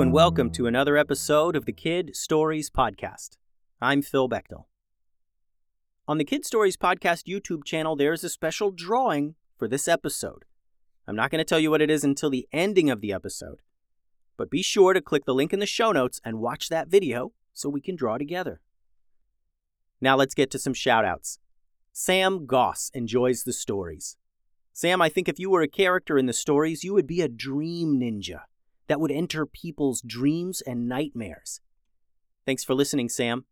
And welcome to another episode of the Kid Stories Podcast. I'm Phil Bechtel. On the Kid Stories Podcast YouTube channel, there's a special drawing for this episode. I'm not going to tell you what it is until the ending of the episode, but be sure to click the link in the show notes and watch that video so we can draw together. Now let's get to some shoutouts. Sam Goss enjoys the stories. Sam, I think if you were a character in the stories, you would be a dream ninja that would enter people's dreams and nightmares. Thanks for listening, Sam.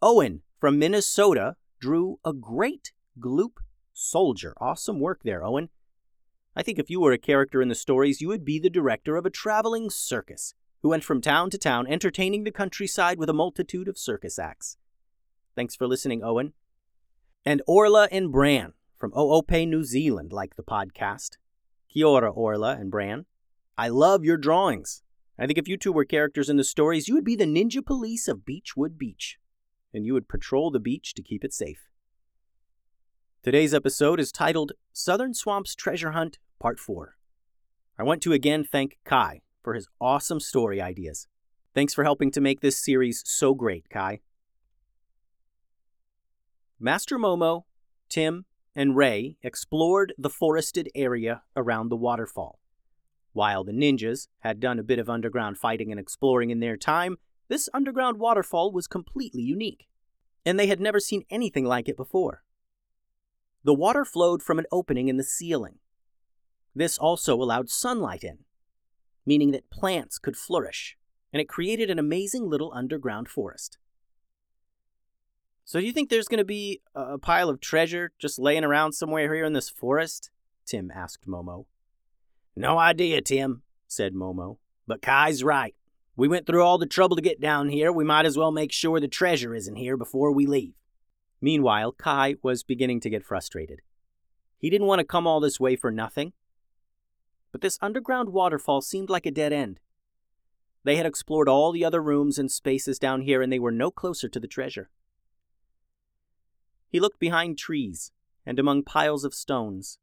Owen from Minnesota drew a great gloop soldier. Awesome work there, Owen. I think if you were a character in the stories, you would be the director of a traveling circus who went from town to town entertaining the countryside with a multitude of circus acts. Thanks for listening, Owen. And Orla and Bran from Ohope, New Zealand, like the podcast. Kia ora, Orla and Bran. I love your drawings. I think if you two were characters in the stories, you would be the ninja police of Beechwood Beach, and you would patrol the beach to keep it safe. Today's episode is titled Southern Swamps Treasure Hunt, Part 4. I want to again thank Kai for his awesome story ideas. Thanks for helping to make this series so great, Kai. Master Momo, Tim, and Ray explored the forested area around the waterfall. While the ninjas had done a bit of underground fighting and exploring in their time, this underground waterfall was completely unique, and they had never seen anything like it before. The water flowed from an opening in the ceiling. This also allowed sunlight in, meaning that plants could flourish, and it created an amazing little underground forest. So, do you think there's going to be a pile of treasure just laying around somewhere here in this forest? Tim asked Momo. No idea, Tim, said Momo. But Kai's right. We went through all the trouble to get down here. We might as well make sure the treasure isn't here before we leave. Meanwhile, Kai was beginning to get frustrated. He didn't want to come all this way for nothing. But this underground waterfall seemed like a dead end. They had explored all the other rooms and spaces down here, and they were no closer to the treasure. He looked behind trees and among piles of stones.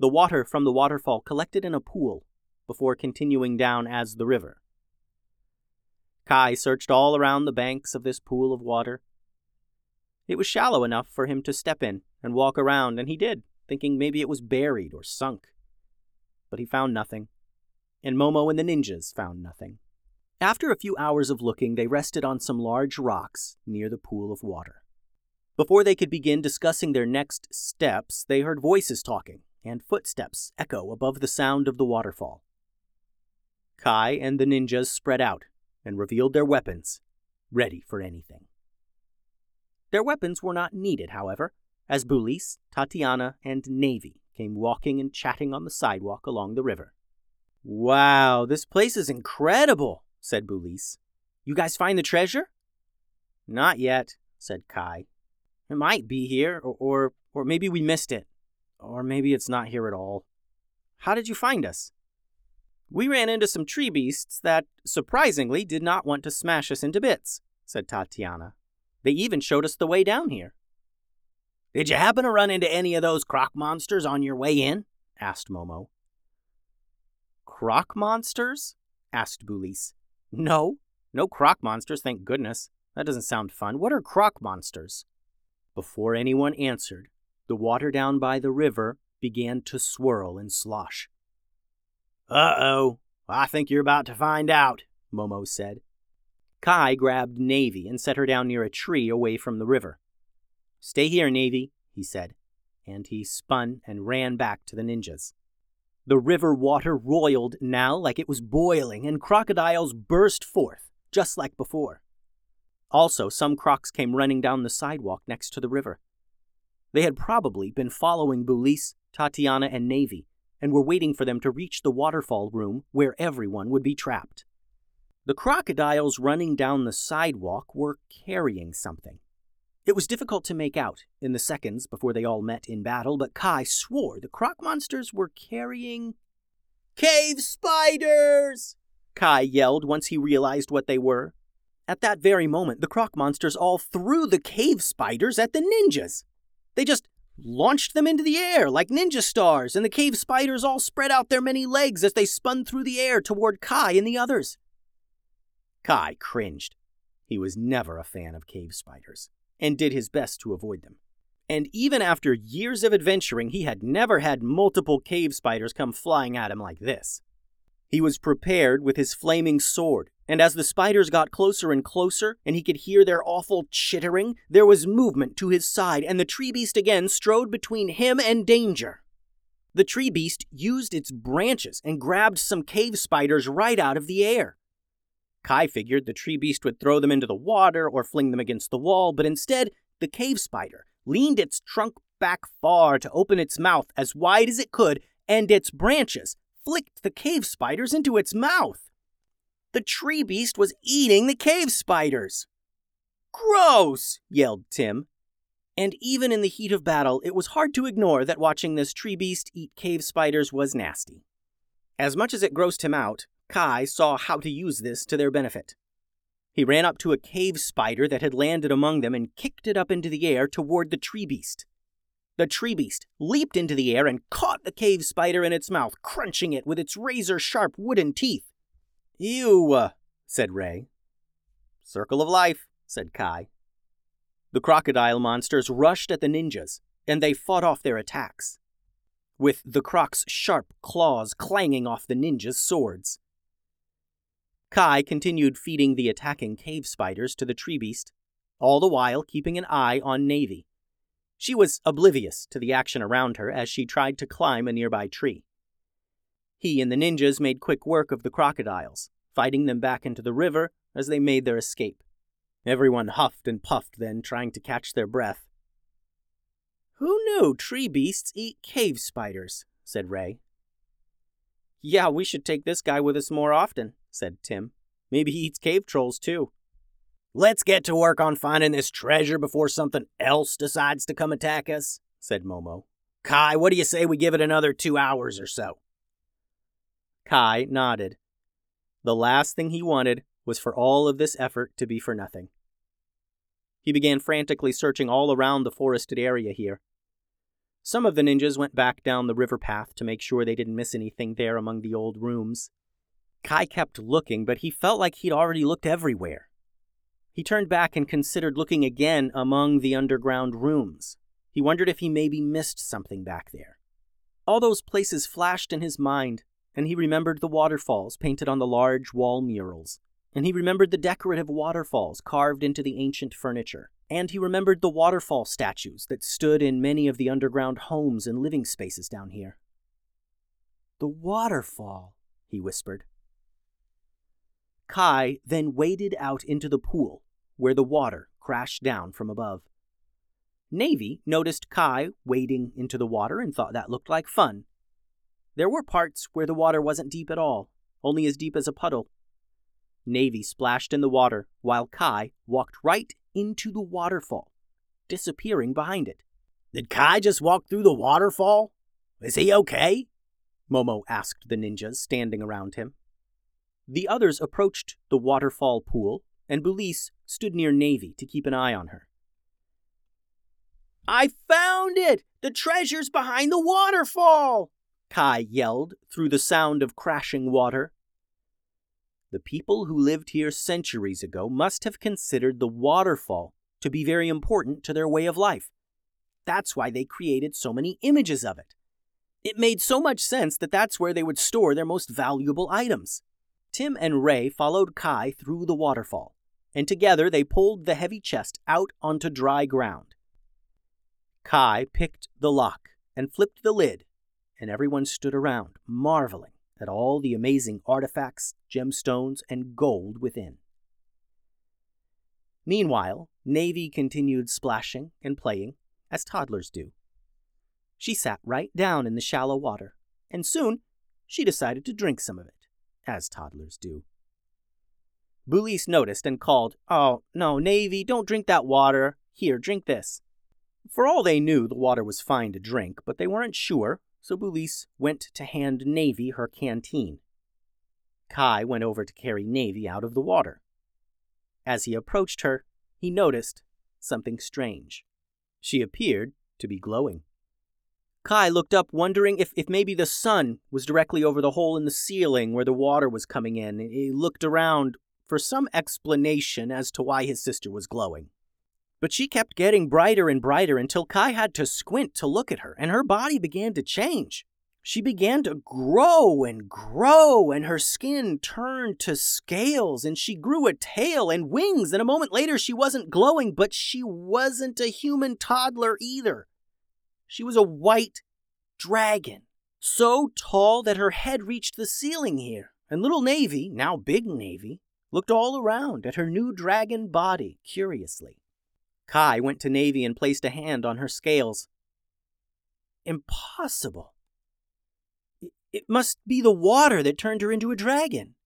The water from the waterfall collected in a pool before continuing down as the river. Kai searched all around the banks of this pool of water. It was shallow enough for him to step in and walk around, and he did, thinking maybe it was buried or sunk. But he found nothing, and Momo and the ninjas found nothing. After a few hours of looking, they rested on some large rocks near the pool of water. Before they could begin discussing their next steps, they heard voices talking and footsteps echo above the sound of the waterfall. Kai and the ninjas spread out and revealed their weapons, ready for anything. Their weapons were not needed, however, as Bulis, Tatiana, and Navy came walking and chatting on the sidewalk along the river. Wow, this place is incredible, said Bulis. You guys find the treasure? Not yet, said Kai. It might be here, or, or, or maybe we missed it. Or maybe it's not here at all. How did you find us? We ran into some tree beasts that, surprisingly, did not want to smash us into bits, said Tatiana. They even showed us the way down here. Did you happen to run into any of those croc monsters on your way in? asked Momo. Croc monsters? asked Bulis. No, no croc monsters, thank goodness. That doesn't sound fun. What are croc monsters? Before anyone answered, the water down by the river began to swirl and slosh. Uh oh, I think you're about to find out, Momo said. Kai grabbed Navy and set her down near a tree away from the river. Stay here, Navy, he said, and he spun and ran back to the ninjas. The river water roiled now like it was boiling, and crocodiles burst forth, just like before. Also, some crocs came running down the sidewalk next to the river. They had probably been following Bulis, Tatiana, and Navy, and were waiting for them to reach the waterfall room where everyone would be trapped. The crocodiles running down the sidewalk were carrying something. It was difficult to make out in the seconds before they all met in battle, but Kai swore the croc monsters were carrying. Cave spiders! Kai yelled once he realized what they were. At that very moment, the croc monsters all threw the cave spiders at the ninjas. They just launched them into the air like ninja stars, and the cave spiders all spread out their many legs as they spun through the air toward Kai and the others. Kai cringed. He was never a fan of cave spiders, and did his best to avoid them. And even after years of adventuring, he had never had multiple cave spiders come flying at him like this. He was prepared with his flaming sword, and as the spiders got closer and closer, and he could hear their awful chittering, there was movement to his side, and the tree beast again strode between him and danger. The tree beast used its branches and grabbed some cave spiders right out of the air. Kai figured the tree beast would throw them into the water or fling them against the wall, but instead, the cave spider leaned its trunk back far to open its mouth as wide as it could, and its branches flicked the cave spiders into its mouth. The tree beast was eating the cave spiders. Gross! yelled Tim. And even in the heat of battle, it was hard to ignore that watching this tree beast eat cave spiders was nasty. As much as it grossed him out, Kai saw how to use this to their benefit. He ran up to a cave spider that had landed among them and kicked it up into the air toward the tree beast. The tree beast leaped into the air and caught the cave spider in its mouth, crunching it with its razor sharp wooden teeth. Ew, uh, said Ray. Circle of life, said Kai. The crocodile monsters rushed at the ninjas, and they fought off their attacks, with the croc's sharp claws clanging off the ninjas' swords. Kai continued feeding the attacking cave spiders to the tree beast, all the while keeping an eye on Navy. She was oblivious to the action around her as she tried to climb a nearby tree. He and the ninjas made quick work of the crocodiles, fighting them back into the river as they made their escape. Everyone huffed and puffed then, trying to catch their breath. Who knew tree beasts eat cave spiders? said Ray. Yeah, we should take this guy with us more often, said Tim. Maybe he eats cave trolls too. Let's get to work on finding this treasure before something else decides to come attack us, said Momo. Kai, what do you say we give it another two hours or so? Kai nodded. The last thing he wanted was for all of this effort to be for nothing. He began frantically searching all around the forested area here. Some of the ninjas went back down the river path to make sure they didn't miss anything there among the old rooms. Kai kept looking, but he felt like he'd already looked everywhere. He turned back and considered looking again among the underground rooms. He wondered if he maybe missed something back there. All those places flashed in his mind, and he remembered the waterfalls painted on the large wall murals, and he remembered the decorative waterfalls carved into the ancient furniture, and he remembered the waterfall statues that stood in many of the underground homes and living spaces down here. The waterfall, he whispered. Kai then waded out into the pool, where the water crashed down from above. Navy noticed Kai wading into the water and thought that looked like fun, there were parts where the water wasn't deep at all, only as deep as a puddle. Navy splashed in the water, while Kai walked right into the waterfall, disappearing behind it. Did Kai just walk through the waterfall? Is he okay? Momo asked the ninjas standing around him. The others approached the waterfall pool, and Bulis stood near Navy to keep an eye on her. I found it! The treasure's behind the waterfall! Kai yelled through the sound of crashing water. The people who lived here centuries ago must have considered the waterfall to be very important to their way of life. That's why they created so many images of it. It made so much sense that that's where they would store their most valuable items. Tim and Ray followed Kai through the waterfall, and together they pulled the heavy chest out onto dry ground. Kai picked the lock and flipped the lid and everyone stood around, marveling at all the amazing artifacts, gemstones, and gold within. Meanwhile, Navy continued splashing and playing, as toddlers do. She sat right down in the shallow water, and soon she decided to drink some of it, as toddlers do. Bulis noticed and called, Oh, no, Navy, don't drink that water. Here, drink this. For all they knew, the water was fine to drink, but they weren't sure, so Bulis went to hand Navy her canteen. Kai went over to carry Navy out of the water. As he approached her, he noticed something strange. She appeared to be glowing. Kai looked up, wondering if, if maybe the sun was directly over the hole in the ceiling where the water was coming in. He looked around for some explanation as to why his sister was glowing. But she kept getting brighter and brighter until Kai had to squint to look at her, and her body began to change. She began to grow and grow, and her skin turned to scales, and she grew a tail and wings. And a moment later, she wasn't glowing, but she wasn't a human toddler either. She was a white dragon, so tall that her head reached the ceiling here. And little Navy, now big Navy, looked all around at her new dragon body curiously. Kai went to Navy and placed a hand on her scales. Impossible. It must be the water that turned her into a dragon.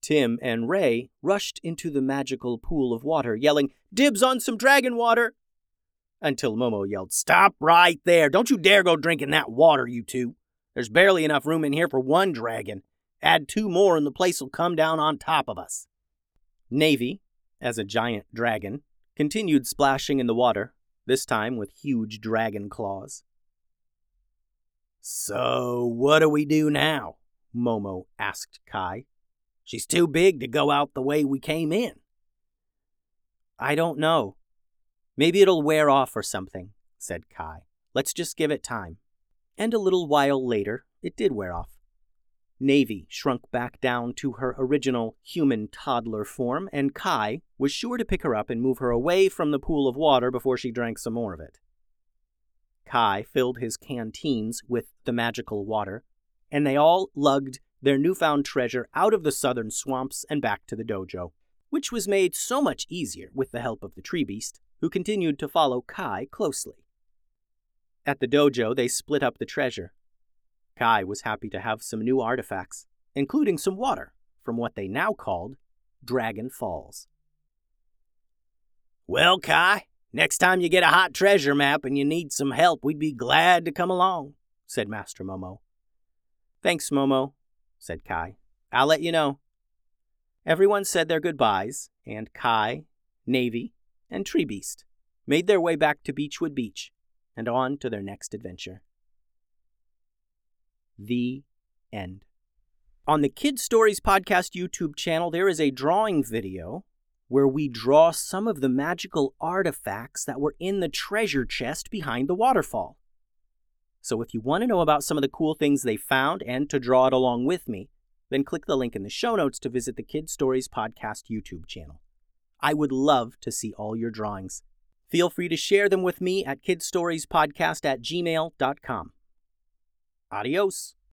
Tim and Ray rushed into the magical pool of water, yelling, Dibs on some dragon water! until Momo yelled, Stop right there! Don't you dare go drinking that water, you two! There's barely enough room in here for one dragon. Add two more and the place will come down on top of us. Navy, as a giant dragon, continued splashing in the water, this time with huge dragon claws. So, what do we do now? Momo asked Kai. She's too big to go out the way we came in. I don't know, Maybe it'll wear off or something, said Kai. Let's just give it time. And a little while later, it did wear off. Navy shrunk back down to her original human toddler form, and Kai was sure to pick her up and move her away from the pool of water before she drank some more of it. Kai filled his canteens with the magical water, and they all lugged their newfound treasure out of the southern swamps and back to the dojo, which was made so much easier with the help of the tree beast who continued to follow Kai closely. At the dojo, they split up the treasure. Kai was happy to have some new artifacts, including some water from what they now called Dragon Falls. Well, Kai, next time you get a hot treasure map and you need some help, we'd be glad to come along, said Master Momo. Thanks, Momo, said Kai. I'll let you know. Everyone said their goodbyes, and Kai, Navy, and Tree Beast made their way back to Beechwood Beach and on to their next adventure. The end. On the Kid Stories Podcast YouTube channel, there is a drawing video where we draw some of the magical artifacts that were in the treasure chest behind the waterfall. So if you want to know about some of the cool things they found and to draw it along with me, then click the link in the show notes to visit the Kid Stories Podcast YouTube channel. I would love to see all your drawings. Feel free to share them with me at kidstoriespodcast at gmail.com. Adios.